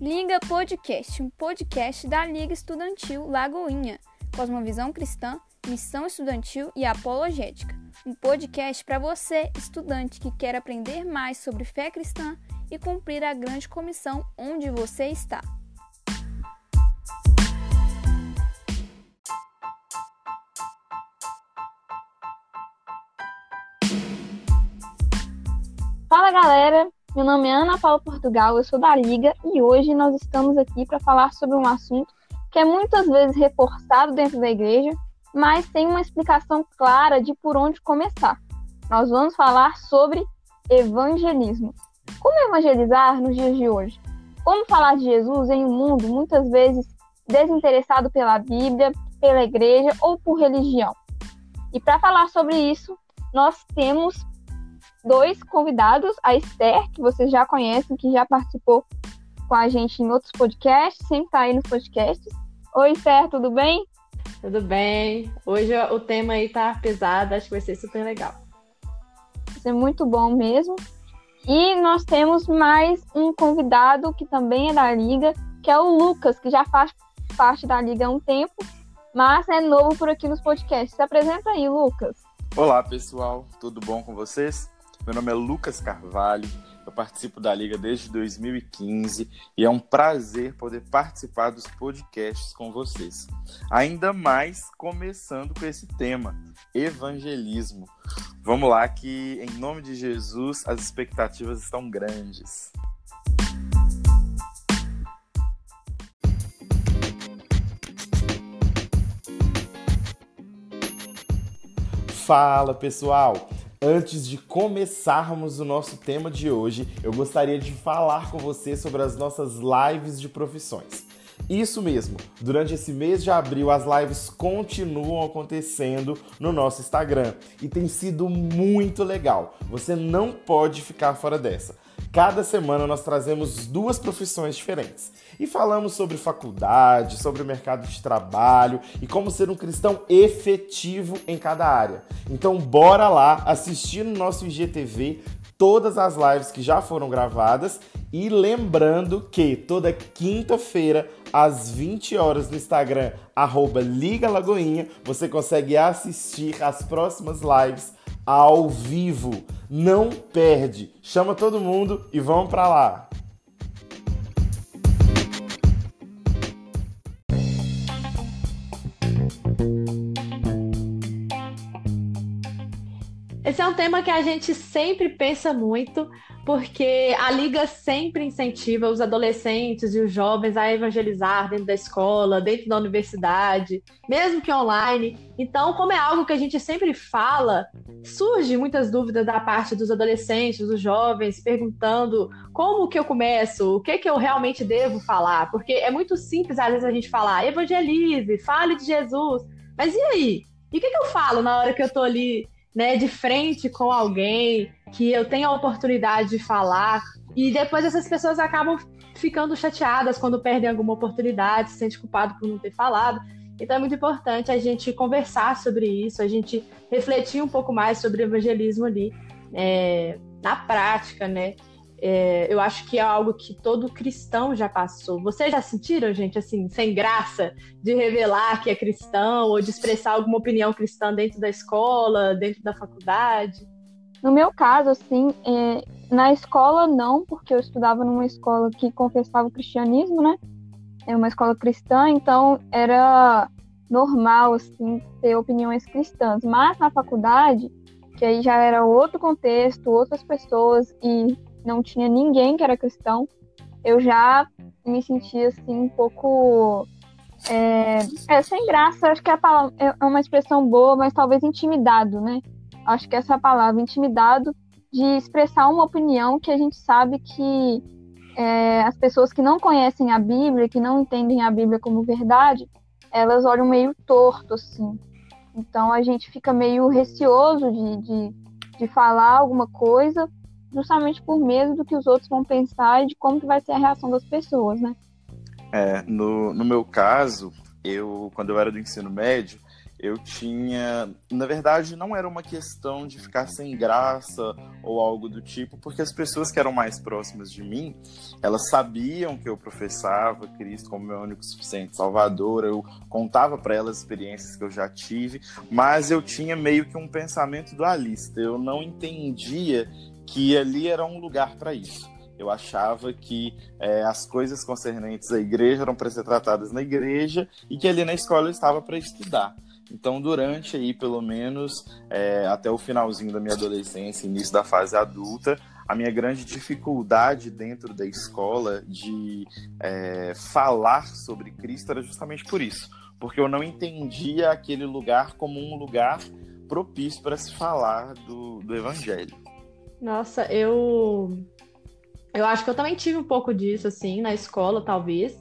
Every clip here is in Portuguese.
Liga Podcast, um podcast da Liga Estudantil Lagoinha, Cosmovisão Cristã, Missão Estudantil e Apologética. Um podcast para você, estudante que quer aprender mais sobre fé cristã e cumprir a grande comissão onde você está. Fala galera, meu nome é Ana Paula Portugal, eu sou da Liga e hoje nós estamos aqui para falar sobre um assunto que é muitas vezes reforçado dentro da igreja, mas tem uma explicação clara de por onde começar. Nós vamos falar sobre evangelismo. Como evangelizar nos dias de hoje? Como falar de Jesus em um mundo muitas vezes desinteressado pela Bíblia, pela igreja ou por religião? E para falar sobre isso, nós temos dois convidados, a Esther, que vocês já conhecem, que já participou com a gente em outros podcasts, sempre está aí nos podcasts. Oi, Esther, tudo bem? Tudo bem. Hoje o tema aí tá pesado, acho que vai ser super legal. Vai ser muito bom mesmo. E nós temos mais um convidado que também é da Liga, que é o Lucas, que já faz parte da Liga há um tempo, mas é novo por aqui nos podcasts. Se apresenta aí, Lucas. Olá, pessoal. Tudo bom com vocês? Meu nome é Lucas Carvalho, eu participo da Liga desde 2015 e é um prazer poder participar dos podcasts com vocês. Ainda mais começando com esse tema, evangelismo. Vamos lá, que em nome de Jesus as expectativas estão grandes. Fala pessoal! Antes de começarmos o nosso tema de hoje, eu gostaria de falar com você sobre as nossas lives de profissões. Isso mesmo, durante esse mês de abril as lives continuam acontecendo no nosso Instagram e tem sido muito legal. Você não pode ficar fora dessa. Cada semana nós trazemos duas profissões diferentes e falamos sobre faculdade, sobre o mercado de trabalho e como ser um cristão efetivo em cada área. Então, bora lá assistir no nosso IGTV todas as lives que já foram gravadas e lembrando que toda quinta-feira às 20 horas no Instagram Liga Lagoinha, você consegue assistir as próximas lives ao vivo. Não perde. Chama todo mundo e vamos para lá. Esse é um tema que a gente sempre pensa muito, porque a Liga sempre incentiva os adolescentes e os jovens a evangelizar dentro da escola, dentro da universidade, mesmo que online. Então, como é algo que a gente sempre fala, surge muitas dúvidas da parte dos adolescentes, dos jovens, perguntando como que eu começo, o que que eu realmente devo falar, porque é muito simples às vezes a gente falar, evangelize, fale de Jesus, mas e aí? E o que, que eu falo na hora que eu estou ali né, de frente com alguém, que eu tenho a oportunidade de falar, e depois essas pessoas acabam ficando chateadas quando perdem alguma oportunidade, se sente culpado por não ter falado. Então é muito importante a gente conversar sobre isso, a gente refletir um pouco mais sobre o evangelismo ali, é, na prática, né? É, eu acho que é algo que todo cristão já passou. Vocês já sentiram, gente, assim, sem graça, de revelar que é cristão ou de expressar alguma opinião cristã dentro da escola, dentro da faculdade? No meu caso, assim, é, na escola não, porque eu estudava numa escola que confessava o cristianismo, né? É uma escola cristã, então era normal, assim, ter opiniões cristãs. Mas na faculdade, que aí já era outro contexto, outras pessoas e não tinha ninguém que era cristão, eu já me sentia assim um pouco é, é, sem graça, acho que é, palavra, é uma expressão boa, mas talvez intimidado, né? Acho que essa palavra, intimidado, de expressar uma opinião que a gente sabe que é, as pessoas que não conhecem a Bíblia, que não entendem a Bíblia como verdade, elas olham meio torto, assim. Então a gente fica meio receoso de, de, de falar alguma coisa justamente por medo do que os outros vão pensar e de como que vai ser a reação das pessoas, né? É, no, no meu caso, eu, quando eu era do ensino médio, eu tinha. Na verdade, não era uma questão de ficar sem graça ou algo do tipo, porque as pessoas que eram mais próximas de mim, elas sabiam que eu professava Cristo como meu único suficiente Salvador, eu contava para elas experiências que eu já tive, mas eu tinha meio que um pensamento dualista. Eu não entendia que ali era um lugar para isso. Eu achava que é, as coisas concernentes à igreja eram para ser tratadas na igreja e que ali na escola eu estava para estudar. Então, durante aí, pelo menos, é, até o finalzinho da minha adolescência, início da fase adulta, a minha grande dificuldade dentro da escola de é, falar sobre Cristo era justamente por isso. Porque eu não entendia aquele lugar como um lugar propício para se falar do, do Evangelho. Nossa, eu. Eu acho que eu também tive um pouco disso, assim, na escola, talvez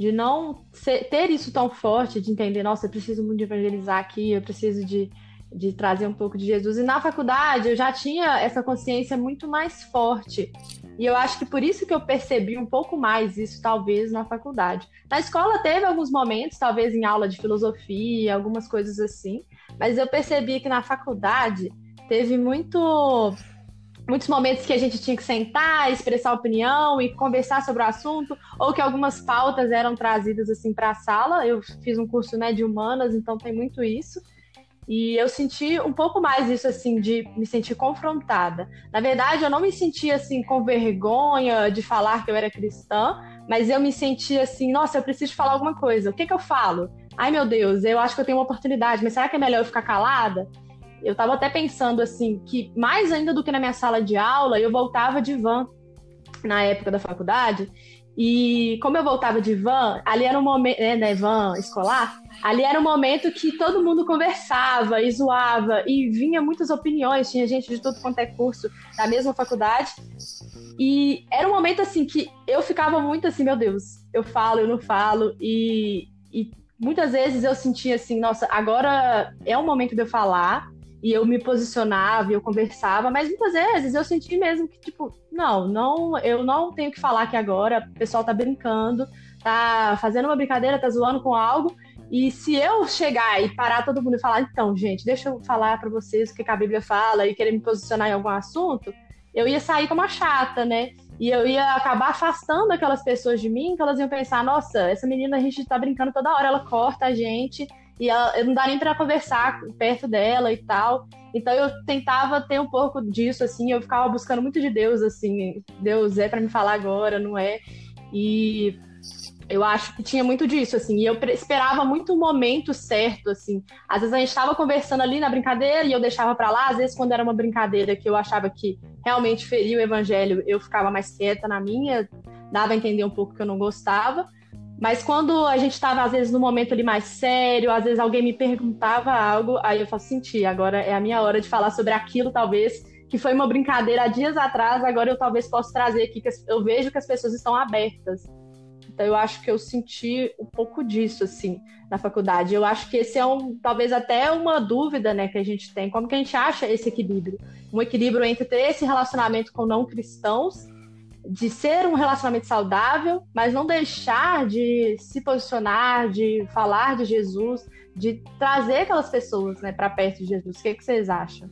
de não ser, ter isso tão forte, de entender, nossa, eu preciso muito evangelizar aqui, eu preciso de, de trazer um pouco de Jesus. E na faculdade eu já tinha essa consciência muito mais forte. E eu acho que por isso que eu percebi um pouco mais isso, talvez, na faculdade. Na escola teve alguns momentos, talvez em aula de filosofia, algumas coisas assim, mas eu percebi que na faculdade teve muito muitos momentos que a gente tinha que sentar, expressar opinião e conversar sobre o assunto, ou que algumas pautas eram trazidas assim para a sala. Eu fiz um curso né, de humanas, então tem muito isso. E eu senti um pouco mais isso, assim, de me sentir confrontada. Na verdade, eu não me sentia, assim, com vergonha de falar que eu era cristã, mas eu me sentia assim, nossa, eu preciso falar alguma coisa. O que que eu falo? Ai, meu Deus, eu acho que eu tenho uma oportunidade, mas será que é melhor eu ficar calada? Eu estava até pensando assim que mais ainda do que na minha sala de aula, eu voltava de van na época da faculdade. E como eu voltava de van, ali era um momento, né, né, van escolar, ali era um momento que todo mundo conversava e zoava e vinha muitas opiniões, tinha gente de tudo quanto é curso da mesma faculdade. E era um momento assim que eu ficava muito assim, meu Deus, eu falo, eu não falo e, e muitas vezes eu sentia assim, nossa, agora é o momento de eu falar e eu me posicionava, eu conversava, mas muitas vezes eu senti mesmo que, tipo, não, não, eu não tenho que falar que agora o pessoal tá brincando, tá fazendo uma brincadeira, tá zoando com algo, e se eu chegar e parar todo mundo e falar, então, gente, deixa eu falar para vocês o que a Bíblia fala e querer me posicionar em algum assunto, eu ia sair como a chata, né? E eu ia acabar afastando aquelas pessoas de mim, que elas iam pensar, nossa, essa menina a gente tá brincando toda hora, ela corta a gente, e ela, não dá nem para conversar perto dela e tal. Então eu tentava ter um pouco disso, assim, eu ficava buscando muito de Deus, assim, Deus é para me falar agora, não é? E eu acho que tinha muito disso, assim, e eu esperava muito o momento certo, assim. Às vezes a gente estava conversando ali na brincadeira e eu deixava para lá, às vezes quando era uma brincadeira que eu achava que realmente feria o evangelho, eu ficava mais quieta na minha, dava a entender um pouco que eu não gostava. Mas quando a gente estava, às vezes, no momento ali mais sério, às vezes alguém me perguntava algo, aí eu falo, senti, agora é a minha hora de falar sobre aquilo, talvez, que foi uma brincadeira há dias atrás, agora eu talvez possa trazer aqui, que eu vejo que as pessoas estão abertas. Então eu acho que eu senti um pouco disso, assim, na faculdade. Eu acho que esse é um, talvez até uma dúvida, né, que a gente tem. Como que a gente acha esse equilíbrio? Um equilíbrio entre ter esse relacionamento com não cristãos de ser um relacionamento saudável, mas não deixar de se posicionar, de falar de Jesus, de trazer aquelas pessoas né, para perto de Jesus. O que, que vocês acham?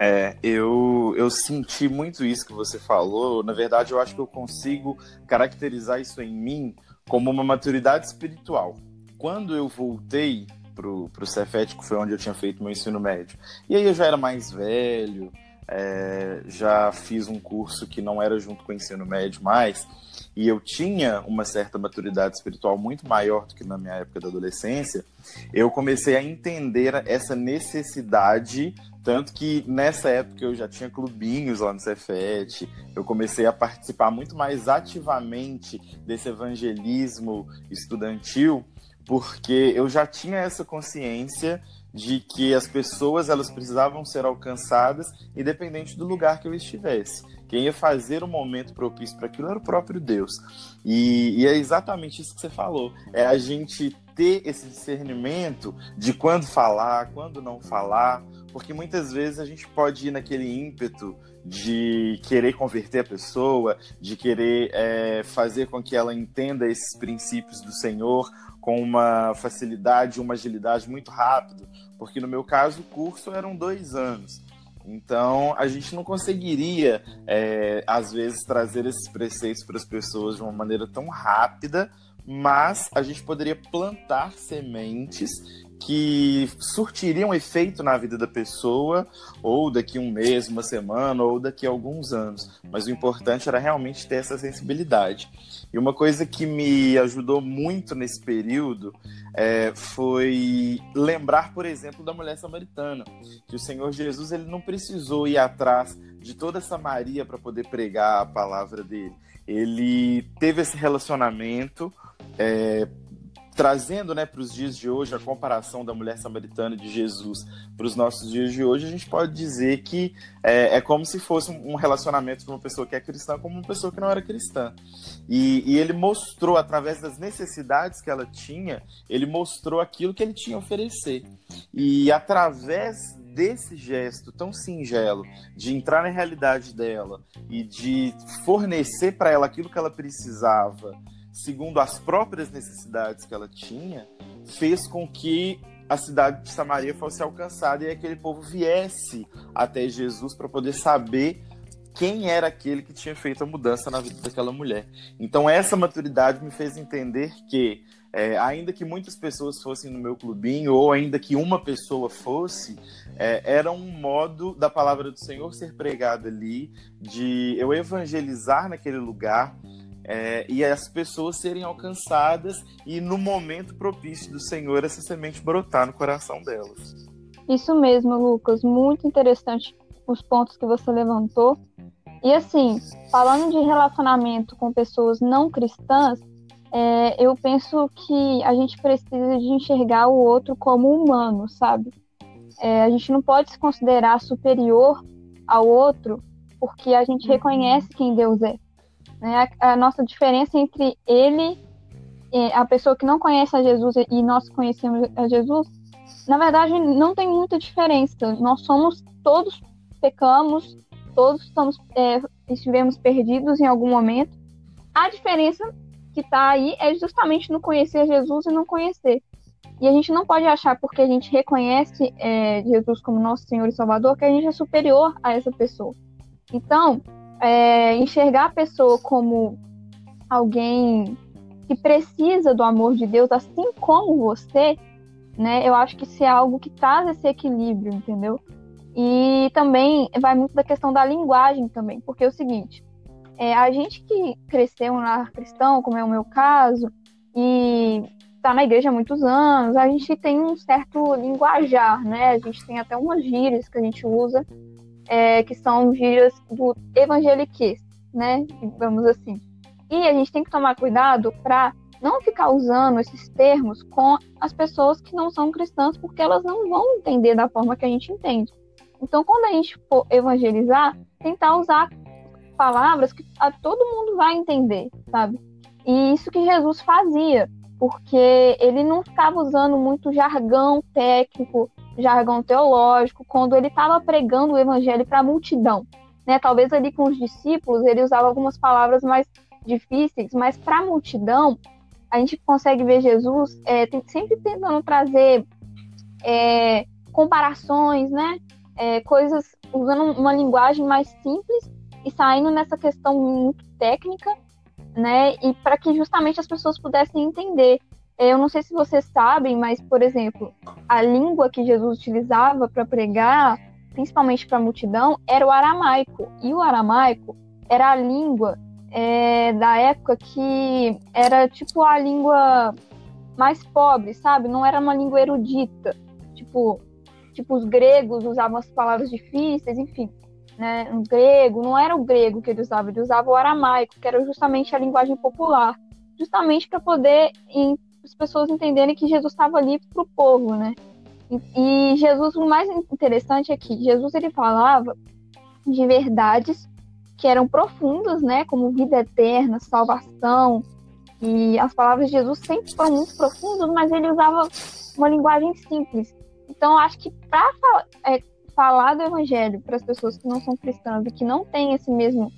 É, eu, eu senti muito isso que você falou. Na verdade, eu acho que eu consigo caracterizar isso em mim como uma maturidade espiritual. Quando eu voltei pro Cefet, que foi onde eu tinha feito meu ensino médio, e aí eu já era mais velho, é, já fiz um curso que não era junto com o ensino médio mais, e eu tinha uma certa maturidade espiritual muito maior do que na minha época da adolescência, eu comecei a entender essa necessidade, tanto que nessa época eu já tinha clubinhos lá no Cefet, eu comecei a participar muito mais ativamente desse evangelismo estudantil, porque eu já tinha essa consciência de que as pessoas elas precisavam ser alcançadas independente do lugar que eu estivesse. Quem ia fazer o momento propício para aquilo era o próprio Deus. E, e, é exatamente isso que você falou. É a gente ter esse discernimento de quando falar, quando não falar, porque muitas vezes a gente pode ir naquele ímpeto de querer converter a pessoa, de querer é, fazer com que ela entenda esses princípios do Senhor, com uma facilidade, uma agilidade muito rápido, porque no meu caso o curso eram dois anos. Então, a gente não conseguiria, é, às vezes, trazer esses preceitos para as pessoas de uma maneira tão rápida, mas a gente poderia plantar sementes que surtiriam efeito na vida da pessoa, ou daqui um mês, uma semana, ou daqui a alguns anos. Mas o importante era realmente ter essa sensibilidade. E uma coisa que me ajudou muito nesse período é, foi lembrar, por exemplo, da mulher samaritana, que o Senhor Jesus ele não precisou ir atrás de toda essa Maria para poder pregar a palavra dele. Ele teve esse relacionamento é, trazendo né, para os dias de hoje a comparação da mulher samaritana de Jesus para os nossos dias de hoje, a gente pode dizer que é, é, como se fosse um relacionamento de uma pessoa que é cristã com uma pessoa que não era cristã. E, e, ele mostrou, através das necessidades que ela tinha, ele mostrou aquilo que ele tinha a oferecer. E através desse gesto tão singelo de entrar na realidade dela e de fornecer para ela aquilo que ela precisava segundo as próprias necessidades que ela tinha, fez com que a cidade de Samaria fosse alcançada e aquele povo viesse até Jesus para poder saber quem era aquele que tinha feito a mudança na vida daquela mulher. Então, essa maturidade me fez entender que, é, ainda que muitas pessoas fossem no meu clubinho, ou ainda que uma pessoa fosse, é, era um modo da palavra do Senhor ser pregada ali, de eu evangelizar naquele lugar, é, e as pessoas serem alcançadas e no momento propício do Senhor essa semente brotar no coração delas. Isso mesmo, Lucas, muito interessante os pontos que você levantou. E assim, falando de relacionamento com pessoas não cristãs, é, eu penso que a gente precisa de enxergar o outro como humano, sabe? É, a gente não pode se considerar superior ao outro porque a gente reconhece quem Deus é. Né? A, a, nossa diferença entre ele, a pessoa que não conhece a Jesus e nós conhecemos a Jesus, na verdade não tem muita diferença. Nós somos todos pecamos, todos estamos é, estivemos perdidos em algum momento. A diferença que está aí é justamente no conhecer Jesus e não conhecer. E a gente não pode achar porque a gente reconhece é, Jesus como nosso Senhor e Salvador que a gente é superior a essa pessoa. Então, é, enxergar a pessoa como alguém que precisa do amor de Deus, assim como você, né? Eu acho que isso é algo que traz esse equilíbrio, entendeu? E também vai muito da questão da linguagem também, porque é o seguinte, é, a gente que cresceu na cristão, como é o meu caso, e está na igreja há muitos anos, a gente tem um certo linguajar, né? A gente tem até umas gírias que a gente usa é, que são gírias do evangeliquez, né? Digamos assim. E a gente tem que tomar cuidado para não ficar usando esses termos com as pessoas que não são cristãs, porque elas não vão entender da forma que a gente entende. Então, quando a gente for evangelizar, tentar usar palavras que a todo mundo vai entender, sabe? E isso que Jesus fazia, porque ele não ficava usando muito jargão técnico, jargão teológico, quando ele estava pregando o evangelho para a multidão. Né? Talvez ali com os discípulos ele usava algumas palavras mais difíceis, mas para a multidão a gente consegue ver Jesus é, sempre tentando trazer é, comparações, né? É, coisas usando uma linguagem mais simples e saindo nessa questão muito técnica, né? E para que justamente as pessoas pudessem entender. Eu não sei se vocês sabem, mas, por exemplo, a língua que Jesus utilizava para pregar, principalmente para a multidão, era o aramaico. E o aramaico era a língua é, da época que era tipo a língua mais pobre, sabe? Não era uma língua erudita. Tipo, tipo os gregos usavam as palavras difíceis, enfim. Né? O grego não era o grego que ele usava, ele usava o aramaico, que era justamente a linguagem popular, justamente para poder as pessoas entenderem que Jesus estava ali para o povo, né? E, e, Jesus, o mais interessante é que Jesus ele falava de verdades que eram profundas, né? Como vida eterna, salvação. E as palavras de Jesus sempre foram muito profundas, mas ele usava uma linguagem simples. Então, acho que para é, falar do evangelho para as pessoas que não são cristãs e que não têm esse mesmo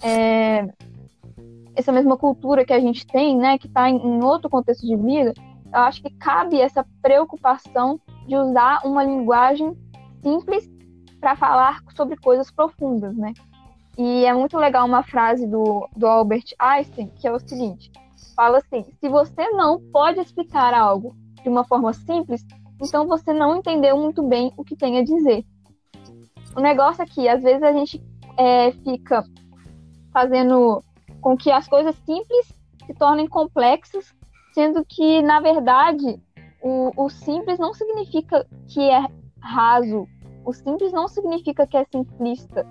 é, essa mesma cultura que a gente tem, né, que está em, em, outro contexto de vida, eu acho que cabe essa preocupação de usar uma linguagem simples para falar sobre coisas profundas, né? E é muito legal uma frase do, do Albert Einstein, que é o seguinte: fala assim, se você não pode explicar algo de uma forma simples, então você não entendeu muito bem o que tem a dizer. O negócio aqui, às vezes a gente é, fica fazendo com que as coisas simples se tornem complexas, sendo que, na verdade, o, o simples não significa que é raso, o simples não significa que é simplista.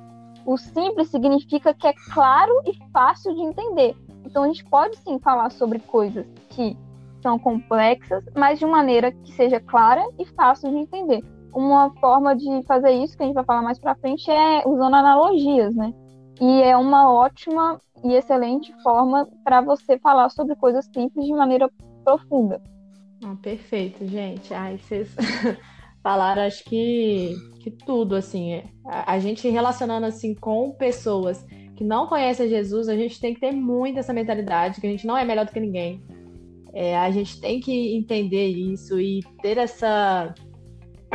O simples significa que é claro e fácil de entender. Então a gente pode sim falar sobre coisas que são complexas, mas de maneira que seja clara e fácil de entender. Uma forma de fazer isso, que a gente vai falar mais para frente, é usando analogias, né? E é uma ótima e excelente forma para você falar sobre coisas simples de maneira profunda. Ah, perfeito, gente. Ai, vocês falaram, acho que, que tudo, assim. A, a gente relacionando, assim, com pessoas que não conhecem Jesus, a gente tem que ter muito essa mentalidade, que a gente não é melhor do que ninguém. É, a gente tem que entender isso e ter essa,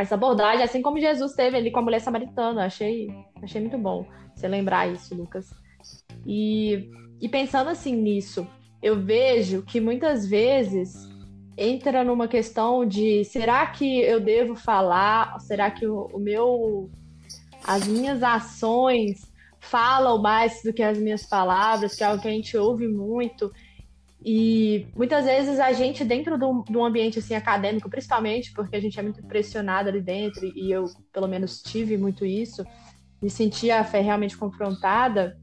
essa abordagem, assim como Jesus teve ali com a mulher samaritana. Achei, achei muito bom você lembrar isso, Lucas. E, e pensando assim nisso, eu vejo que muitas vezes entra numa questão de será que eu devo falar? Será que o, o meu as minhas ações falam mais do que as minhas palavras, que é algo que a gente ouve muito. E muitas vezes a gente, dentro de um ambiente assim, acadêmico, principalmente porque a gente é muito pressionado ali dentro, e eu, pelo menos, tive muito isso, me sentia realmente confrontada,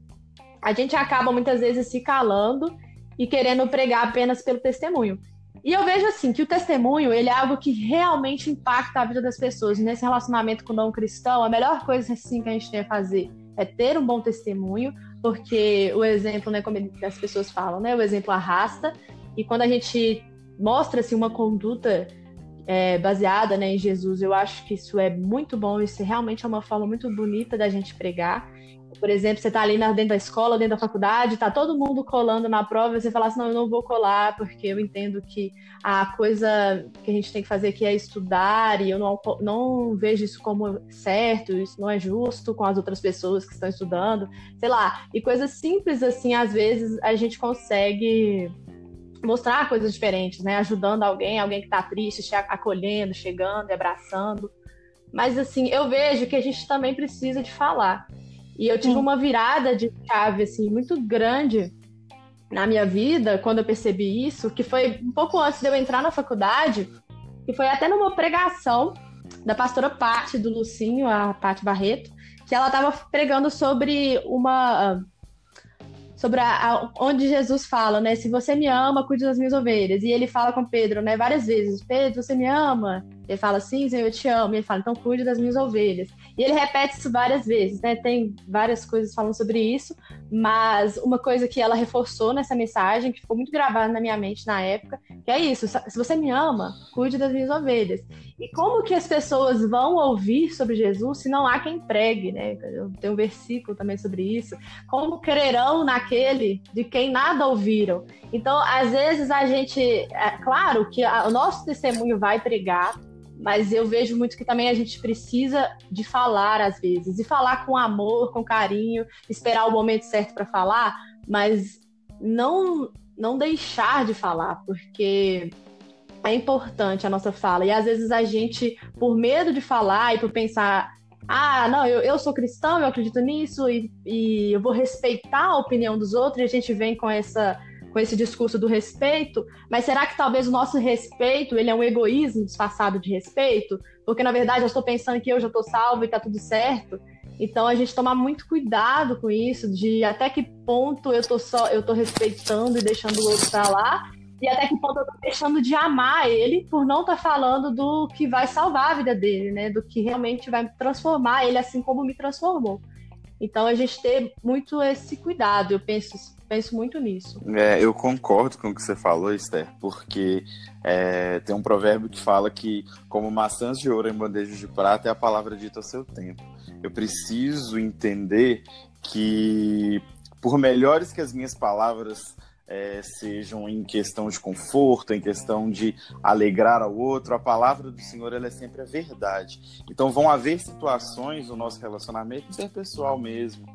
a gente acaba muitas vezes se calando e querendo pregar apenas pelo testemunho. E eu vejo assim que o testemunho ele é algo que realmente impacta a vida das pessoas. Nesse relacionamento com o não cristão, a melhor coisa assim que a gente tem a fazer é ter um bom testemunho, porque o exemplo, né, como as pessoas falam, né, o exemplo arrasta. E quando a gente mostra assim, uma conduta é, baseada né, em Jesus, eu acho que isso é muito bom. Isso realmente é uma forma muito bonita da gente pregar. Por exemplo, você está ali dentro da escola, dentro da faculdade, está todo mundo colando na prova, e você fala assim, não, eu não vou colar, porque eu entendo que a coisa que a gente tem que fazer aqui é estudar, e eu não, não vejo isso como certo, isso não é justo com as outras pessoas que estão estudando, sei lá. E coisas simples assim, às vezes, a gente consegue mostrar coisas diferentes, né? Ajudando alguém, alguém que está triste, acolhendo, chegando e abraçando. Mas assim, eu vejo que a gente também precisa de falar. E eu tive uma virada de chave assim muito grande na minha vida quando eu percebi isso, que foi um pouco antes de eu entrar na faculdade, e foi até numa pregação da pastora Patti do Lucinho, a Patti Barreto, que ela estava pregando sobre uma sobre a, a, onde Jesus fala, né? Se você me ama, cuide das minhas ovelhas. E ele fala com Pedro, né? Várias vezes: Pedro, você me ama? Ele fala: Sim, Senhor, eu te amo. Ele fala: Então cuide das minhas ovelhas. E ele repete isso várias vezes, né? Tem várias coisas falando sobre isso, mas uma coisa que ela reforçou nessa mensagem, que ficou muito gravada na minha mente na época, que é isso: se você me ama, cuide das minhas ovelhas. E como que as pessoas vão ouvir sobre Jesus se não há quem pregue, né? Eu tenho um versículo também sobre isso. Como crerão na aquele de quem nada ouviram. Então, às vezes a gente, é claro que a, o nosso testemunho vai pregar, mas eu vejo muito que também a gente precisa de falar às vezes, e falar com amor, com carinho, esperar o momento certo para falar, mas não não deixar de falar, porque é importante a nossa fala. E às vezes a gente, por medo de falar e por pensar, ah, não, eu, eu sou cristão, eu acredito nisso e, e eu vou respeitar a opinião dos outros, e a gente vem com essa com esse discurso do respeito, mas será que talvez o nosso respeito ele é um egoísmo disfarçado de respeito? Porque na verdade eu estou pensando que eu já estou salvo e está tudo certo. Então a gente tomar muito cuidado com isso, de até que ponto eu tô só eu tô respeitando e deixando o outro para lá, e até que ponto eu tô deixando de amar ele por não estar tá falando do que vai salvar a vida dele, né? Do que realmente vai transformar ele assim como me transformou. Então a gente ter muito esse cuidado, eu penso, penso muito nisso. É, eu concordo com o que você falou, Esther, porque é, tem um provérbio que fala que como maçãs de ouro em bandejas de prata é a palavra dita ao seu tempo. Eu preciso entender que por melhores que as minhas palavras é, sejam em questão de conforto, em questão de alegrar ao outro, a palavra do Senhor ela é sempre a verdade. Então vão haver situações no nosso relacionamento interpessoal mesmo,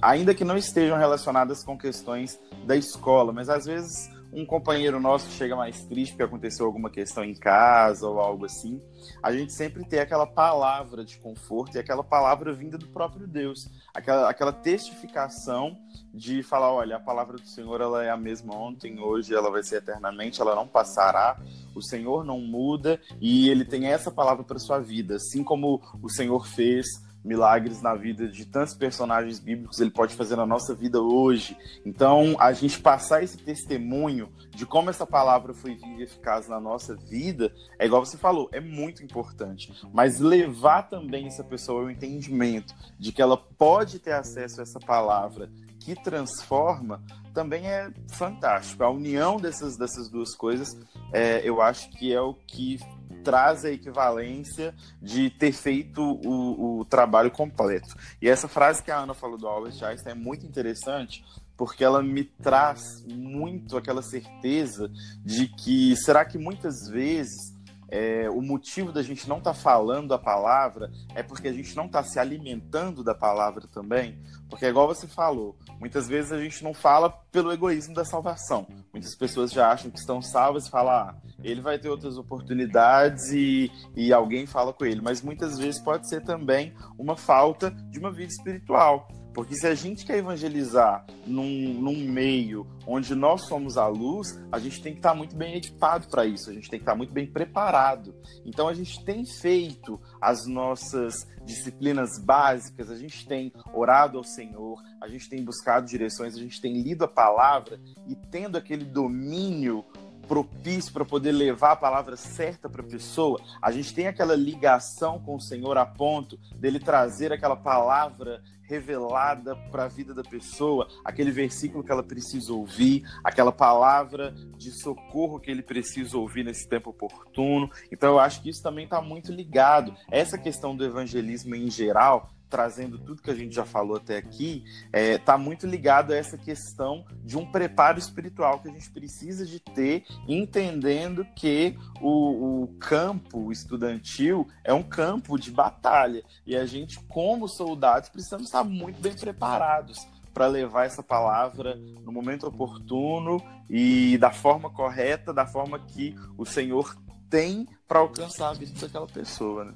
ainda que não estejam relacionadas com questões da escola, mas às vezes um companheiro nosso chega mais triste porque aconteceu alguma questão em casa ou algo assim, a gente sempre tem aquela palavra de conforto e aquela palavra vinda do próprio Deus, aquela, aquela testificação de falar, olha, a palavra do Senhor ela é a mesma ontem, hoje, ela vai ser eternamente, ela não passará, o Senhor não muda e ele tem essa palavra para sua vida, assim como o Senhor fez milagres na vida de tantos personagens bíblicos, ele pode fazer na nossa vida hoje. Então, a gente passar esse testemunho de como essa palavra foi viva e eficaz na nossa vida, é igual você falou, é muito importante. Mas levar também essa pessoa ao entendimento de que ela pode ter acesso a essa palavra que transforma, também é fantástico. A união dessas, dessas duas coisas, é, eu acho que é o que traz a equivalência de ter feito o, o trabalho completo. E essa frase que a Ana falou do Albert Einstein é muito interessante, porque ela me traz muito aquela certeza de que será que muitas vezes é, o motivo da gente não estar tá falando a palavra é porque a gente não está se alimentando da palavra também. Porque, igual você falou, muitas vezes a gente não fala pelo egoísmo da salvação. Muitas pessoas já acham que estão salvas e falam, ah, ele vai ter outras oportunidades e, e alguém fala com ele. Mas muitas vezes pode ser também uma falta de uma vida espiritual. Porque se a gente quer evangelizar num, num meio onde nós somos a luz, a gente tem que estar muito bem equipado para isso, a gente tem que estar muito bem preparado. Então a gente tem feito as nossas disciplinas básicas, a gente tem orado ao Senhor, a gente tem buscado direções, a gente tem lido a palavra e tendo aquele domínio propício para poder levar a palavra certa para a pessoa, a gente tem aquela ligação com o Senhor a ponto dele trazer aquela palavra revelada para a vida da pessoa, aquele versículo que ela precisa ouvir, aquela palavra de socorro que ele precisa ouvir nesse tempo oportuno. Então eu acho que isso também está muito ligado. Essa questão do evangelismo em geral trazendo tudo que a gente já falou até aqui, está é, tá muito ligado a essa questão de um preparo espiritual que a gente precisa de ter, entendendo que o, o campo estudantil é um campo de batalha. E a gente, como soldados, precisamos estar muito bem preparados para levar essa palavra no momento oportuno e da forma correta, da forma que o Senhor tem para alcançar a vida daquela pessoa. Né?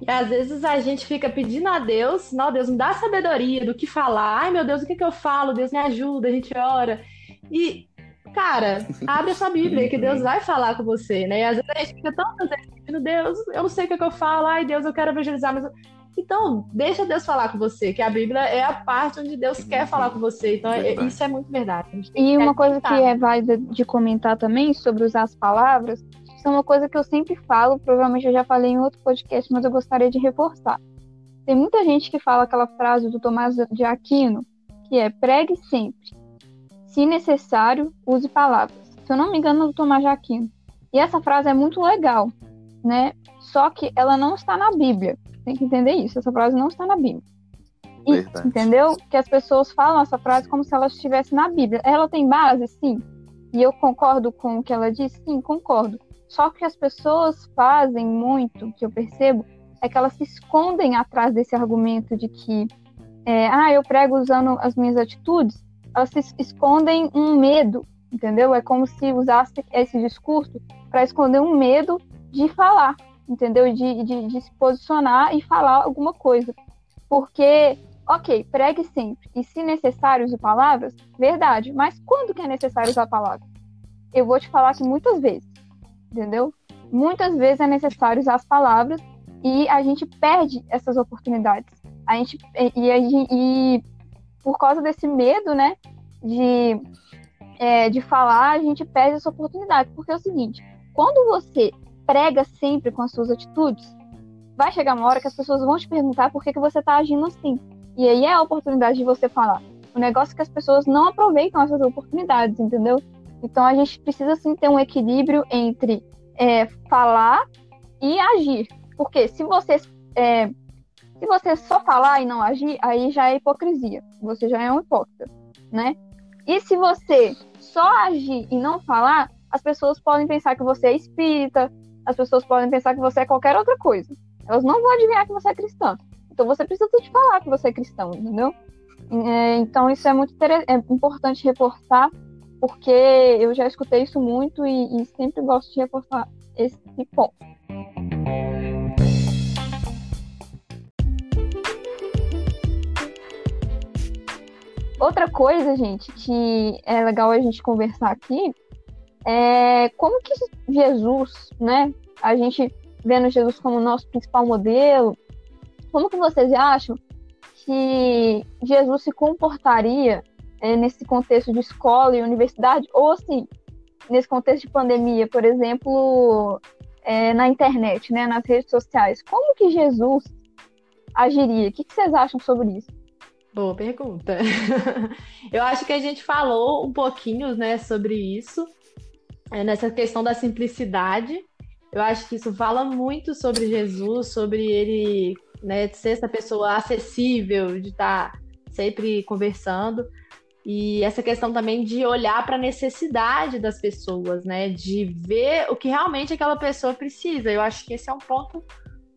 E às vezes a gente fica pedindo a Deus, não, Deus me dá sabedoria do que falar. Ai, meu Deus, o que, que eu falo? Deus me ajuda, a gente ora. E, cara, abre a sua Bíblia que Deus vai falar com você, né? E às vezes a gente fica tão pedindo, Deus, eu não sei o que, que eu falo. Ai, Deus, eu quero evangelizar, mas... Então, deixa Deus falar com você, que a Bíblia é a parte onde Deus quer falar com você. Então, é, isso é muito verdade. E uma coisa que é válida de comentar também sobre usar as palavras isso é uma coisa que eu sempre falo, provavelmente eu já falei em outro podcast, mas eu gostaria de reforçar. Tem muita gente que fala aquela frase do Tomás de Aquino, que é pregue sempre. Se necessário, use palavras. Se eu não me engano, é do Tomás de Aquino. E essa frase é muito legal, né? Só que ela não está na Bíblia. Tem que entender isso. Essa frase não está na Bíblia. E, entendeu? Que as pessoas falam essa frase como se ela estivesse na Bíblia. Ela tem base, sim. E eu concordo com o que ela disse? Sim, concordo. Só que as pessoas fazem muito, que eu percebo, é que elas se escondem atrás desse argumento de que, é, ah, eu prego usando as minhas atitudes, elas se escondem um medo, entendeu? É como se usasse esse discurso para esconder um medo de falar, entendeu? De, de, de se posicionar e falar alguma coisa. Porque ok, pregue sempre. E se necessário use palavras, verdade. Mas quando que é necessário usar palavras? Eu vou te falar que muitas vezes entendeu? Muitas vezes é necessário usar as palavras e a gente perde essas oportunidades. A gente e, e, e por causa desse medo, né, de é, de falar, a gente perde essa oportunidade, porque é o seguinte: quando você prega sempre com as suas atitudes, vai chegar uma hora que as pessoas vão te perguntar por que, que você está agindo assim. E aí é a oportunidade de você falar. O negócio é que as pessoas não aproveitam essas oportunidades, entendeu? Então a gente precisa sim ter um equilíbrio entre é, falar e agir. Porque se você, é, se você só falar e não agir, aí já é hipocrisia. Você já é um hipócrita, né? E se você só agir e não falar, as pessoas podem pensar que você é espírita, as pessoas podem pensar que você é qualquer outra coisa. Elas não vão adivinhar que você é cristã. Então você precisa te falar que você é cristão, entendeu? É, então isso é muito é importante reforçar, porque eu já escutei isso muito e, e sempre gosto de reforçar esse ponto. Outra coisa, gente, que é legal a gente conversar aqui é como que Jesus, né? A gente vendo Jesus como nosso principal modelo, como que vocês acham que Jesus se comportaria é, nesse contexto de escola e universidade, ou assim, nesse contexto de pandemia, por exemplo, é, na internet, né, nas redes sociais, como que Jesus agiria? O que, que vocês acham sobre isso? Boa pergunta. Eu acho que a gente falou um pouquinho, né, sobre isso, é, nessa questão da simplicidade. Eu acho que isso fala muito sobre Jesus, sobre ele né, de ser essa pessoa acessível, de estar sempre conversando. E essa questão também de olhar para a necessidade das pessoas, né? De ver o que realmente aquela pessoa precisa. Eu acho que esse é um ponto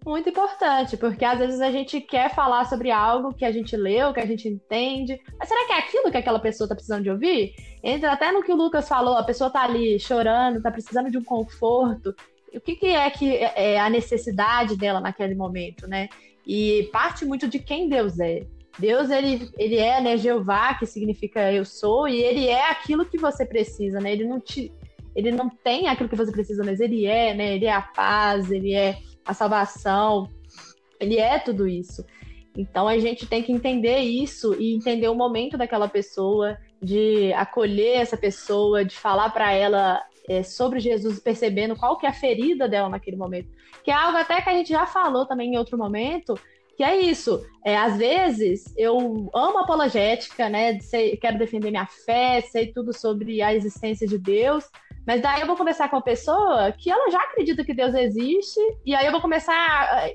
muito importante, porque às vezes a gente quer falar sobre algo que a gente leu, que a gente entende, mas será que é aquilo que aquela pessoa está precisando de ouvir? Entra até no que o Lucas falou, a pessoa está ali chorando, está precisando de um conforto. O que, que é que é a necessidade dela naquele momento, né? E parte muito de quem Deus é. Deus, ele, ele é, né, Jeová, que significa eu sou, e ele é aquilo que você precisa, né? Ele não te ele não tem aquilo que você precisa, mas ele é, né? Ele é a paz, ele é a salvação, ele é tudo isso. Então a gente tem que entender isso e entender o momento daquela pessoa, de acolher essa pessoa, de falar para ela é, sobre Jesus, percebendo qual que é a ferida dela naquele momento que é algo até que a gente já falou também em outro momento, que é isso. É, às vezes eu amo apologética, né? Quero defender minha fé, sei tudo sobre a existência de Deus, mas daí eu vou conversar com uma pessoa que ela já acredita que Deus existe, e aí eu vou começar a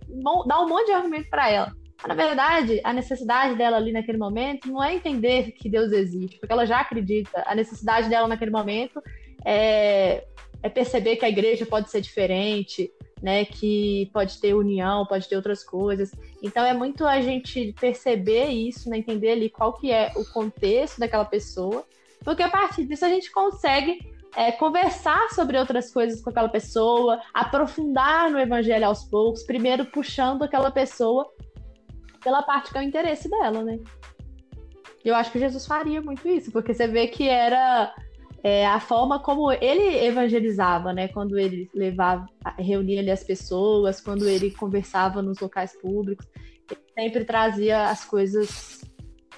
dar um monte de argumento para ela. Mas, na verdade, a necessidade dela ali naquele momento não é entender que Deus existe, porque ela já acredita. A necessidade dela naquele momento é, é perceber que a igreja pode ser diferente, né, que pode ter união, pode ter outras coisas. Então é muito a gente perceber isso, né, entender ali qual que é o contexto daquela pessoa, porque a partir disso a gente consegue é, conversar sobre outras coisas com aquela pessoa, aprofundar no evangelho aos poucos, primeiro puxando aquela pessoa pela parte que é o interesse dela, né? Eu acho que Jesus faria muito isso, porque você vê que era é, a forma como ele evangelizava, né? Quando ele levava, reunia ali as pessoas, quando ele conversava nos locais públicos, ele sempre trazia as coisas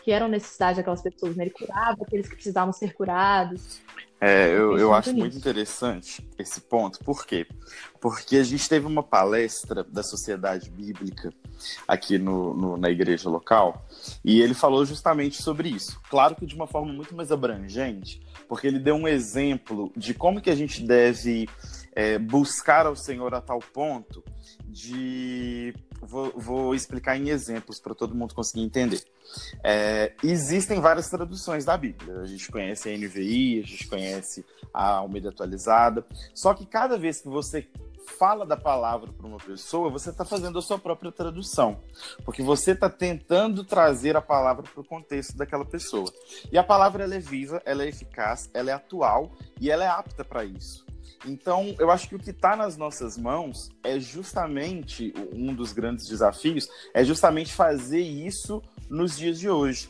que eram necessidade daquelas pessoas, né? Ele curava aqueles que precisavam ser curados. É, eu, eu acho muito interessante esse ponto. Por quê? Porque a gente teve uma palestra da Sociedade Bíblica aqui no, no, na igreja local e ele falou justamente sobre isso. Claro que de uma forma muito mais abrangente, porque ele deu um exemplo de como que a gente deve é, buscar ao Senhor a tal ponto de. Vou, vou explicar em exemplos para todo mundo conseguir entender. É, existem várias traduções da Bíblia. A gente conhece a NVI, a gente conhece a Almeida Atualizada. Só que cada vez que você fala da palavra para uma pessoa, você está fazendo a sua própria tradução, porque você está tentando trazer a palavra para o contexto daquela pessoa. E a palavra é viva, ela é eficaz, ela é atual e ela é apta para isso. Então, eu acho que o que está nas nossas mãos é justamente um dos grandes desafios, é justamente fazer isso nos dias de hoje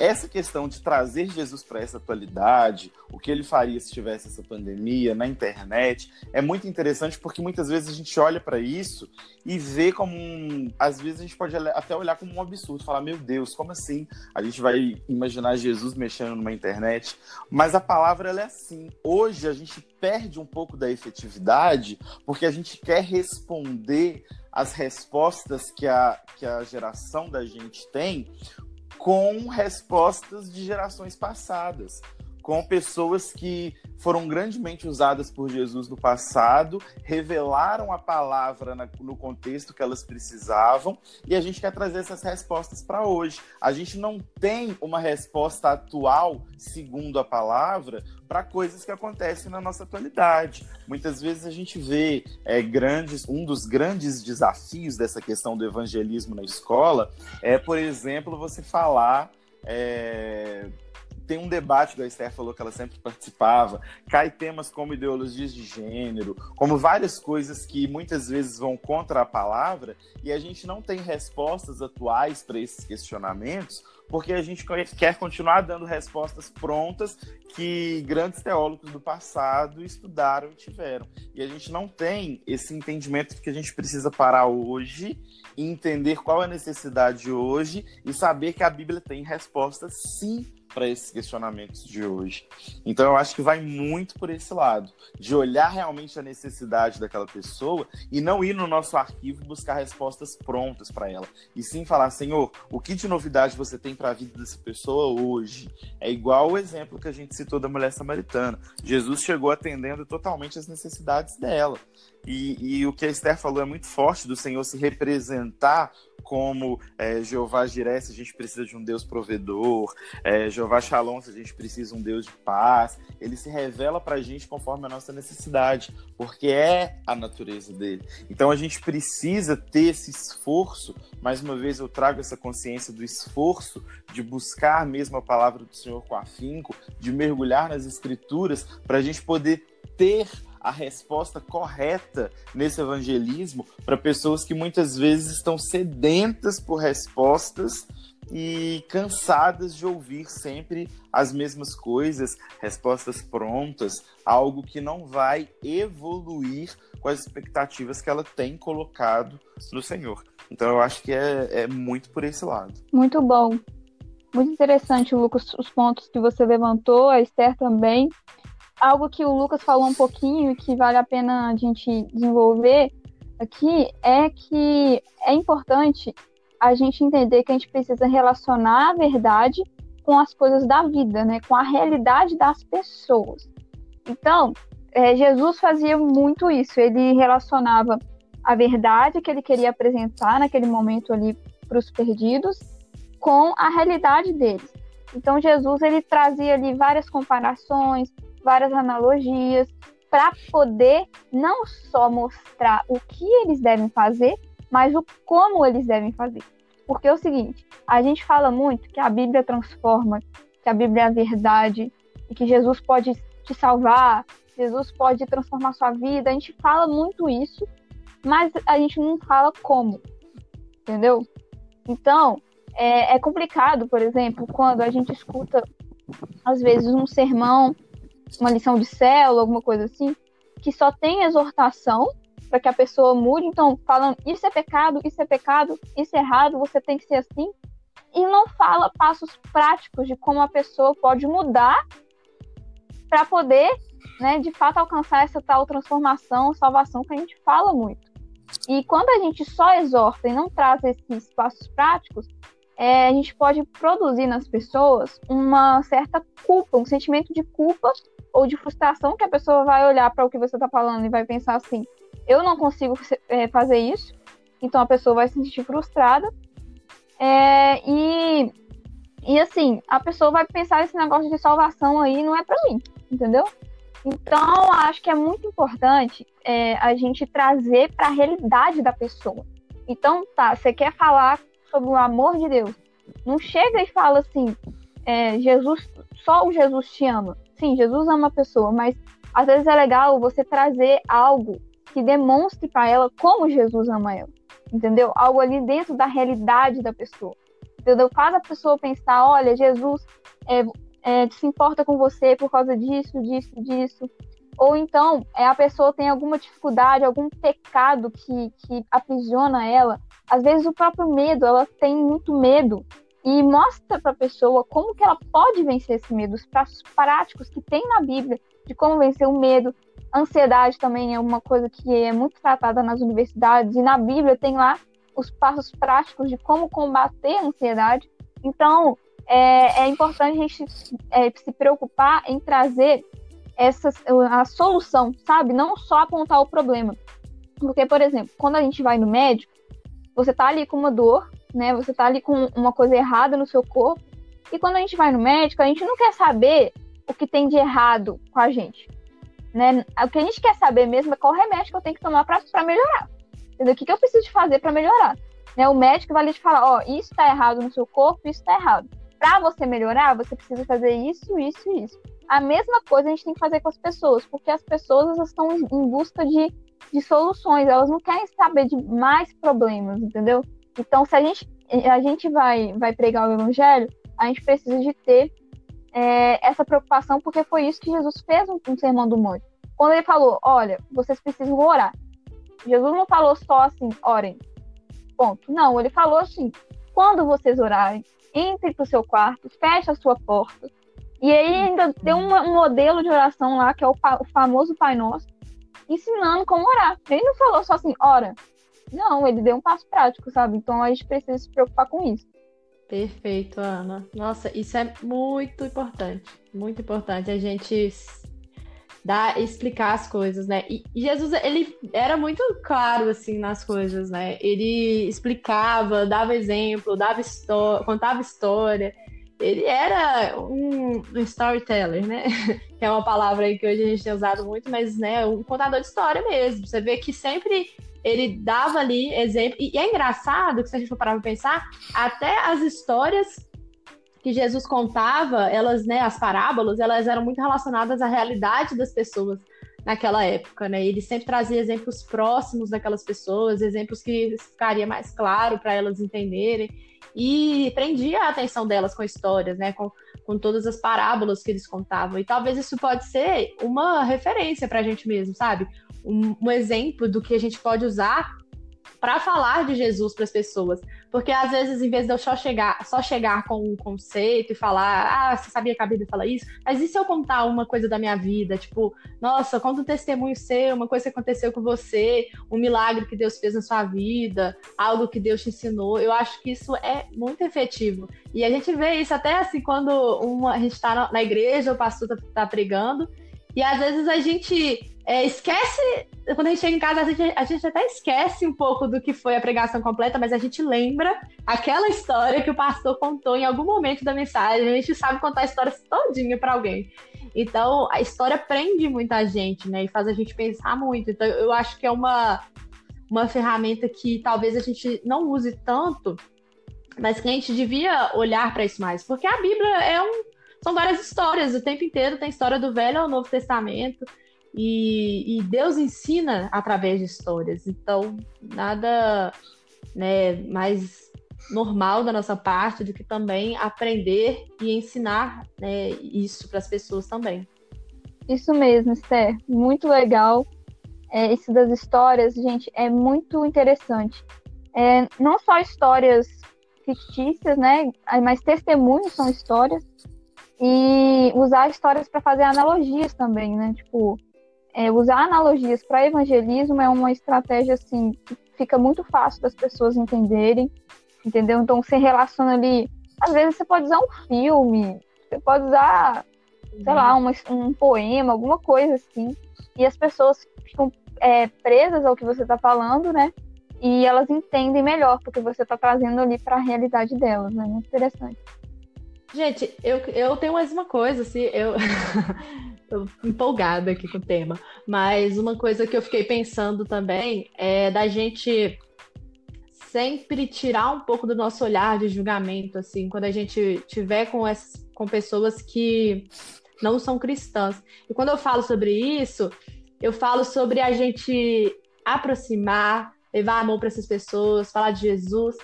essa questão de trazer Jesus para essa atualidade, o que ele faria se tivesse essa pandemia na internet, é muito interessante porque muitas vezes a gente olha para isso e vê como um, às vezes a gente pode até olhar como um absurdo, falar meu Deus, como assim? A gente vai imaginar Jesus mexendo numa internet, mas a palavra ela é assim. Hoje a gente perde um pouco da efetividade porque a gente quer responder as respostas que a, que a geração da gente tem com respostas de gerações passadas, com pessoas que foram grandemente usadas por Jesus no passado, revelaram a palavra na, no contexto que elas precisavam, e a gente quer trazer essas respostas para hoje. A gente não tem uma resposta atual, segundo a palavra, para coisas que acontecem na nossa atualidade. Muitas vezes a gente vê é, grandes, um dos grandes desafios dessa questão do evangelismo na escola é, por exemplo, você falar. É, tem um debate que a Esther falou que ela sempre participava, cai temas como ideologias de gênero, como várias coisas que muitas vezes vão contra a palavra, e a gente não tem respostas atuais para esses questionamentos, porque a gente quer continuar dando respostas prontas que grandes teólogos do passado estudaram e tiveram. E a gente não tem esse entendimento que a gente precisa parar hoje e entender qual é a necessidade hoje e saber que a Bíblia tem respostas sim para esses questionamentos de hoje. Então eu acho que vai muito por esse lado, de olhar realmente a necessidade daquela pessoa e não ir no nosso arquivo buscar respostas prontas para ela, e sim falar, Senhor, o que de novidade você tem para a vida dessa pessoa hoje? É igual o exemplo que a gente citou da mulher samaritana. Jesus chegou atendendo totalmente as necessidades dela. E, e, o que a Esther falou é muito forte do Senhor se representar como é, Jeová Jiré, se a gente precisa de um Deus provedor, é, Jeová Shalom, se a gente precisa de um Deus de paz. Ele se revela para a gente conforme a nossa necessidade, porque é a natureza dele. Então a gente precisa ter esse esforço. Mais uma vez eu trago essa consciência do esforço de buscar mesmo a palavra do Senhor com afinco, de mergulhar nas Escrituras, para a gente poder ter a resposta correta nesse evangelismo para pessoas que muitas vezes estão sedentas por respostas e cansadas de ouvir sempre as mesmas coisas, respostas prontas, algo que não vai evoluir com as expectativas que ela tem colocado no Senhor. Então eu acho que é, é muito por esse lado. Muito bom. Muito interessante, Lucas, os pontos que você levantou, a Esther também algo que o Lucas falou um pouquinho e que vale a pena a gente desenvolver aqui é que é importante a gente entender que a gente precisa relacionar a verdade com as coisas da vida, né? Com a realidade das pessoas. Então, é, Jesus fazia muito isso. Ele relacionava a verdade que ele queria apresentar naquele momento ali para os perdidos com a realidade deles. Então, Jesus ele trazia ali várias comparações, várias analogias para poder não só mostrar o que eles devem fazer, mas o como eles devem fazer. Porque é o seguinte, a gente fala muito que a Bíblia transforma, que a Bíblia é a verdade e que Jesus pode te salvar, Jesus pode transformar sua vida. A gente fala muito isso, mas a gente não fala como, entendeu? Então, é, é complicado, por exemplo, quando a gente escuta, às vezes, um sermão uma lição de célula, alguma coisa assim, que só tem exortação para que a pessoa mude. Então, falando isso é pecado, isso é pecado, isso é errado, você tem que ser assim. E não fala passos práticos de como a pessoa pode mudar para poder, né, de fato, alcançar essa tal transformação, salvação que a gente fala muito. E quando a gente só exorta e não traz esses passos práticos, é, a gente pode produzir nas pessoas uma certa culpa, um sentimento de culpa ou de frustração que a pessoa vai olhar para o que você está falando e vai pensar assim: eu não consigo é, fazer isso, então a pessoa vai se sentir frustrada. É, e, e assim, a pessoa vai pensar esse negócio de salvação aí não é para mim, entendeu? Então, acho que é muito importante é, a gente trazer para a realidade da pessoa. Então, tá, você quer falar sobre o amor de Deus. Não chega e fala assim, é, Jesus, só o Jesus te ama sim, Jesus ama a pessoa, mas às vezes é legal você trazer algo que demonstre para ela como Jesus ama ela, entendeu? Algo ali dentro da realidade da pessoa, entendeu? A pessoa pensar, olha, Jesus é, é, se importa com você por causa disso, disso, disso. Ou então, é, a pessoa tem alguma dificuldade, algum pecado que, que aprisiona ela. Às vezes o próprio medo, ela tem muito medo e mostra para a pessoa como que ela pode vencer esse medo, os passos práticos que tem na Bíblia de como vencer o medo. Ansiedade também é uma coisa que é muito tratada nas universidades e na Bíblia tem lá os passos práticos de como combater a ansiedade. Então, é, é importante a gente é, se preocupar em trazer essa, a solução, sabe? Não só apontar o problema. Porque, por exemplo, quando a gente vai no médico, você tá ali com uma dor, né? Você tá ali com uma coisa errada no seu corpo. E quando a gente vai no médico, a gente não quer saber o que tem de errado com a gente. Né? O que a gente quer saber mesmo é qual remédio que eu tenho que tomar para melhorar. Entendeu? O que, que eu preciso fazer para melhorar. Né? O médico vai ali te falar, ó, isso está errado no seu corpo, isso está errado. Para você melhorar, você precisa fazer isso, isso e isso. A mesma coisa a gente tem que fazer com as pessoas, porque as pessoas estão em busca de, de soluções, elas não querem saber de mais problemas, entendeu? Então, se a gente, a gente vai, vai pregar o evangelho, a gente precisa de ter é, essa preocupação, porque foi isso que Jesus fez no, no Sermão do Monte. Quando ele falou, olha, vocês precisam orar. Jesus não falou só assim, orem. Ponto. Não, ele falou assim, quando vocês orarem, entre para o seu quarto, feche a sua porta. E aí ainda tem um, um modelo de oração lá, que é o, o, famoso Pai Nosso, ensinando como orar. Ele não falou só assim, ora. Não, ele deu um passo prático, sabe? Então a gente precisa se preocupar com isso. Perfeito, Ana. Nossa, isso é muito importante. Muito importante a gente dar, explicar as coisas, né? E, Jesus, ele era muito claro, assim, nas coisas, né? Ele explicava, dava exemplo, dava história, contava história. Ele era um, um storyteller, né? que é uma palavra que hoje a gente tem usado muito, mas, né, um contador de história mesmo. Você vê que sempre ele dava ali exemplo. E, é engraçado que, se a gente for parar pra pensar, até as histórias que Jesus contava, elas, né, as parábolas, elas eram muito relacionadas à realidade das pessoas naquela época, né? Ele sempre trazia exemplos próximos daquelas pessoas, exemplos que ficaria mais claro para elas entenderem e prendia a atenção delas com histórias, né? Com, com todas as parábolas que eles contavam. E talvez isso pode ser uma referência para a gente mesmo, sabe? Um, um exemplo do que a gente pode usar para falar de Jesus para as pessoas. Porque às vezes, em vez de eu só chegar, só chegar com um conceito e falar, ah, você sabia que a Bíblia fala isso? Mas e se eu contar uma coisa da minha vida? Tipo, nossa, conta um testemunho seu, uma coisa que aconteceu com você, um milagre que Deus fez na sua vida, algo que Deus te ensinou. Eu acho que isso é muito efetivo. E a gente vê isso até assim quando uma, a gente está na igreja, o pastor está tá pregando, e às vezes a gente é, esquece, quando a gente chega em casa, a gente, a gente até esquece um pouco do que foi a pregação completa, mas a gente lembra aquela história que o pastor contou em algum momento da mensagem. A gente sabe contar a história todinha para alguém. Então, a história prende muita gente, né? E faz a gente pensar muito. Então, eu acho que é uma, uma ferramenta que talvez a gente não use tanto, mas que a gente devia olhar para isso mais. Porque a Bíblia é um, são várias histórias, o tempo inteiro tem história do Velho ao Novo Testamento. E, e, Deus ensina através de histórias. Então, nada né, mais normal da nossa parte do que também aprender e ensinar né, isso para as pessoas também. Isso mesmo, Esther. Muito legal. É, isso das histórias, gente, é muito interessante. É, não só histórias fictícias, né? Mas testemunhos são histórias. E usar histórias para fazer analogias também, né? Tipo, é, usar analogias para evangelismo é uma estratégia assim que fica muito fácil das pessoas entenderem, entendeu? Então você relaciona ali, às vezes você pode usar um filme, você pode usar, sei lá, uma, um poema, alguma coisa assim, e as pessoas ficam é, presas ao que você está falando, né? E elas entendem melhor porque você está trazendo ali para a realidade delas, né? Muito interessante. Gente, eu, eu tenho mais uma coisa, assim, eu tô empolgada aqui com o tema, mas uma coisa que eu fiquei pensando também é da gente sempre tirar um pouco do nosso olhar de julgamento, assim, quando a gente tiver com, essas, com pessoas que não são cristãs. E quando eu falo sobre isso, eu falo sobre a gente aproximar, levar a mão para essas pessoas, falar de Jesus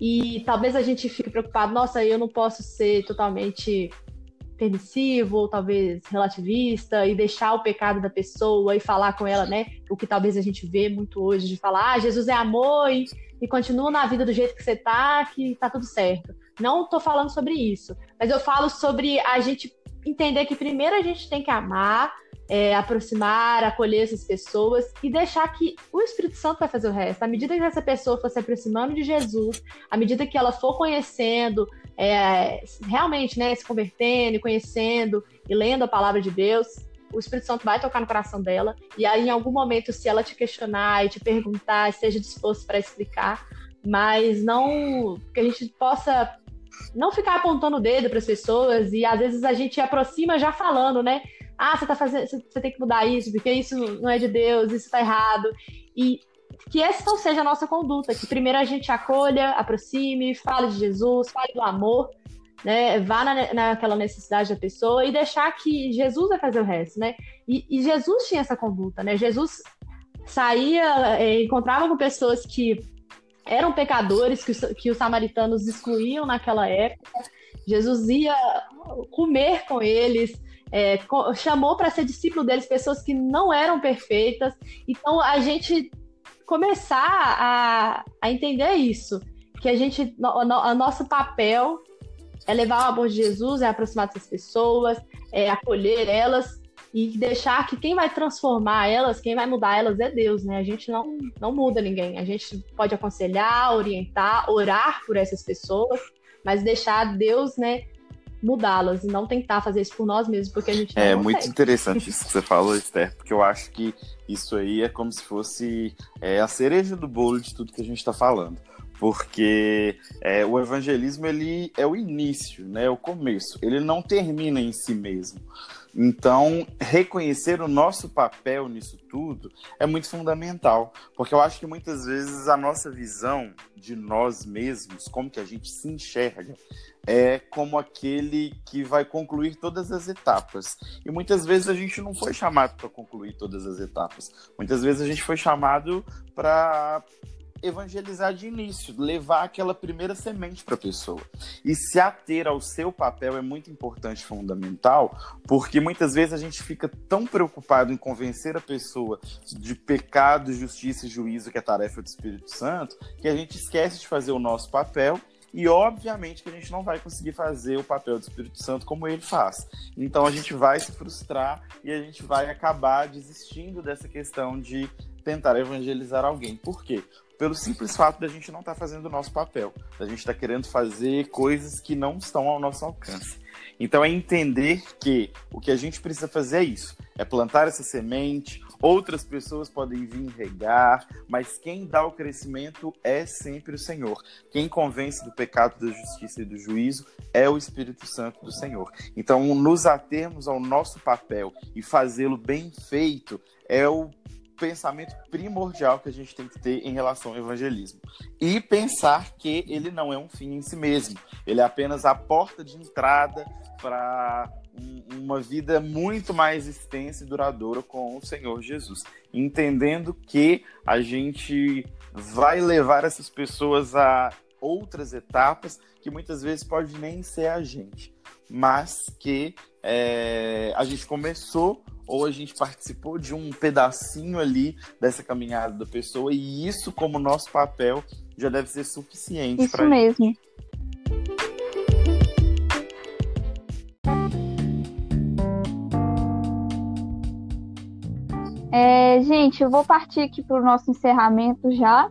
e talvez a gente fique preocupado, nossa, eu não posso ser totalmente permissivo, ou talvez relativista, e deixar o pecado da pessoa e falar com ela, né? O que talvez a gente vê muito hoje, de falar, ah, Jesus é amor e, e continua na vida do jeito que você tá, que tá tudo certo. Não tô falando sobre isso, mas eu falo sobre a gente entender que primeiro a gente tem que amar, é, aproximar, acolher essas pessoas e deixar que o Espírito Santo vai fazer o resto. À medida que essa pessoa for se aproximando de Jesus, à medida que ela for conhecendo, é, realmente né, se convertendo conhecendo e lendo a palavra de Deus, o Espírito Santo vai tocar no coração dela. E aí, em algum momento, se ela te questionar e te perguntar, esteja disposto para explicar, mas não que a gente possa não ficar apontando o dedo para as pessoas e às vezes a gente aproxima já falando, né? Ah, você tá fazendo, você tem que mudar isso, porque isso não é de Deus, isso está errado. E que essa não seja a nossa conduta, que primeiro a gente acolha, aproxime, fale de Jesus, fale do amor, né? Vá na, naquela necessidade da pessoa e deixar que Jesus vai fazer o resto, né? E, e Jesus tinha essa conduta, né? Jesus saía, é, encontrava com pessoas que eram pecadores, que, que os samaritanos excluíam naquela época. Jesus ia comer com eles, é, chamou para ser discípulo deles pessoas que não eram perfeitas. Então a gente começar a, a entender isso, que a gente, o no, nosso papel é levar o amor de Jesus, é aproximar dessas pessoas, é acolher elas e deixar que quem vai transformar elas, quem vai mudar elas é Deus, né? A gente não, não muda ninguém. A gente pode aconselhar, orientar, orar por essas pessoas, mas deixar Deus, né, mudá-las e não tentar fazer isso por nós mesmos, porque a gente não É consegue. muito interessante isso que você falou, Esther, porque eu acho que isso aí é como se fosse é, a cereja do bolo de tudo que a gente está falando. Porque é, o evangelismo ele é o início, né, é o começo. Ele não termina em si mesmo. Então, reconhecer o nosso papel nisso tudo é muito fundamental, porque eu acho que muitas vezes a nossa visão de nós mesmos, como que a gente se enxerga, é como aquele que vai concluir todas as etapas. E muitas vezes a gente não foi chamado para concluir todas as etapas. Muitas vezes a gente foi chamado para evangelizar de início, levar aquela primeira semente para a pessoa. E se ater ao seu papel é muito importante, fundamental, porque muitas vezes a gente fica tão preocupado em convencer a pessoa de pecado, justiça e juízo, que é tarefa do Espírito Santo, que a gente esquece de fazer o nosso papel e obviamente que a gente não vai conseguir fazer o papel do Espírito Santo como ele faz. Então a gente vai se frustrar e a gente vai acabar desistindo dessa questão de tentar evangelizar alguém. Por quê? Pelo simples fato da gente não estar tá fazendo o nosso papel, da gente estar tá querendo fazer coisas que não estão ao nosso alcance. Então é entender que o que a gente precisa fazer é isso: é plantar essa semente, outras pessoas podem vir regar, mas quem dá o crescimento é sempre o Senhor. Quem convence do pecado, da justiça e do juízo é o Espírito Santo do Senhor. Então, nos atermos ao nosso papel e fazê-lo bem feito é o pensamento primordial que a gente tem que ter em relação ao evangelismo. E pensar que ele não é um fim em si mesmo, ele é apenas a porta de entrada para uma vida muito mais extensa e duradoura com o Senhor Jesus. Entendendo que a gente vai levar essas pessoas a outras etapas que muitas vezes pode nem ser a gente, mas que é, a gente começou ou a gente participou de um pedacinho ali dessa caminhada da pessoa e isso como nosso papel já deve ser suficiente isso mesmo gente. É, gente, eu vou partir aqui para o nosso encerramento já.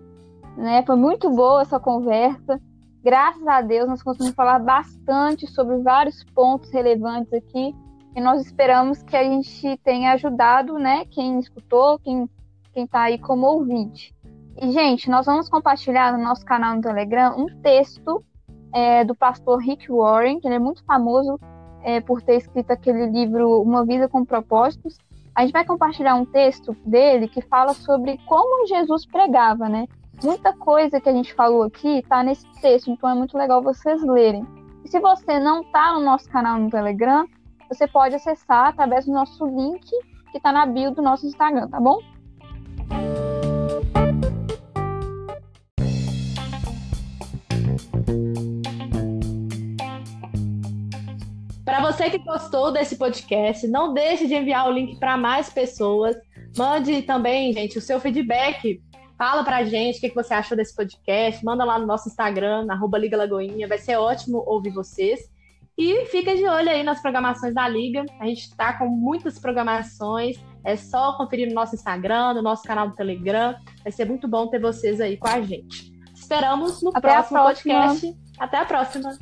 Né? Foi muito boa essa conversa. Graças a Deus, nós conseguimos falar bastante sobre vários pontos relevantes aqui e nós esperamos que a gente tenha ajudado, né, quem escutou, quem está aí como ouvinte. E, gente, nós vamos compartilhar no nosso canal no Telegram um texto é, do pastor Rick Warren, que ele é muito famoso é, por ter escrito aquele livro Uma Vida com Propósitos. A gente vai compartilhar um texto dele que fala sobre como Jesus pregava, né? Muita coisa que a gente falou aqui está nesse texto, então é muito legal vocês lerem. E se você não está no nosso canal no Telegram, você pode acessar através do nosso link que está na bio do nosso Instagram, tá bom? Para você que gostou desse podcast, não deixe de enviar o link para mais pessoas. Mande também, gente, o seu feedback. Fala pra gente o que você achou desse podcast. Manda lá no nosso Instagram, na Liga Lagoinha. Vai ser ótimo ouvir vocês. E fica de olho aí nas programações da Liga. A gente está com muitas programações. É só conferir no nosso Instagram, no nosso canal do Telegram. Vai ser muito bom ter vocês aí com a gente. Esperamos no Até próximo podcast. Até a próxima.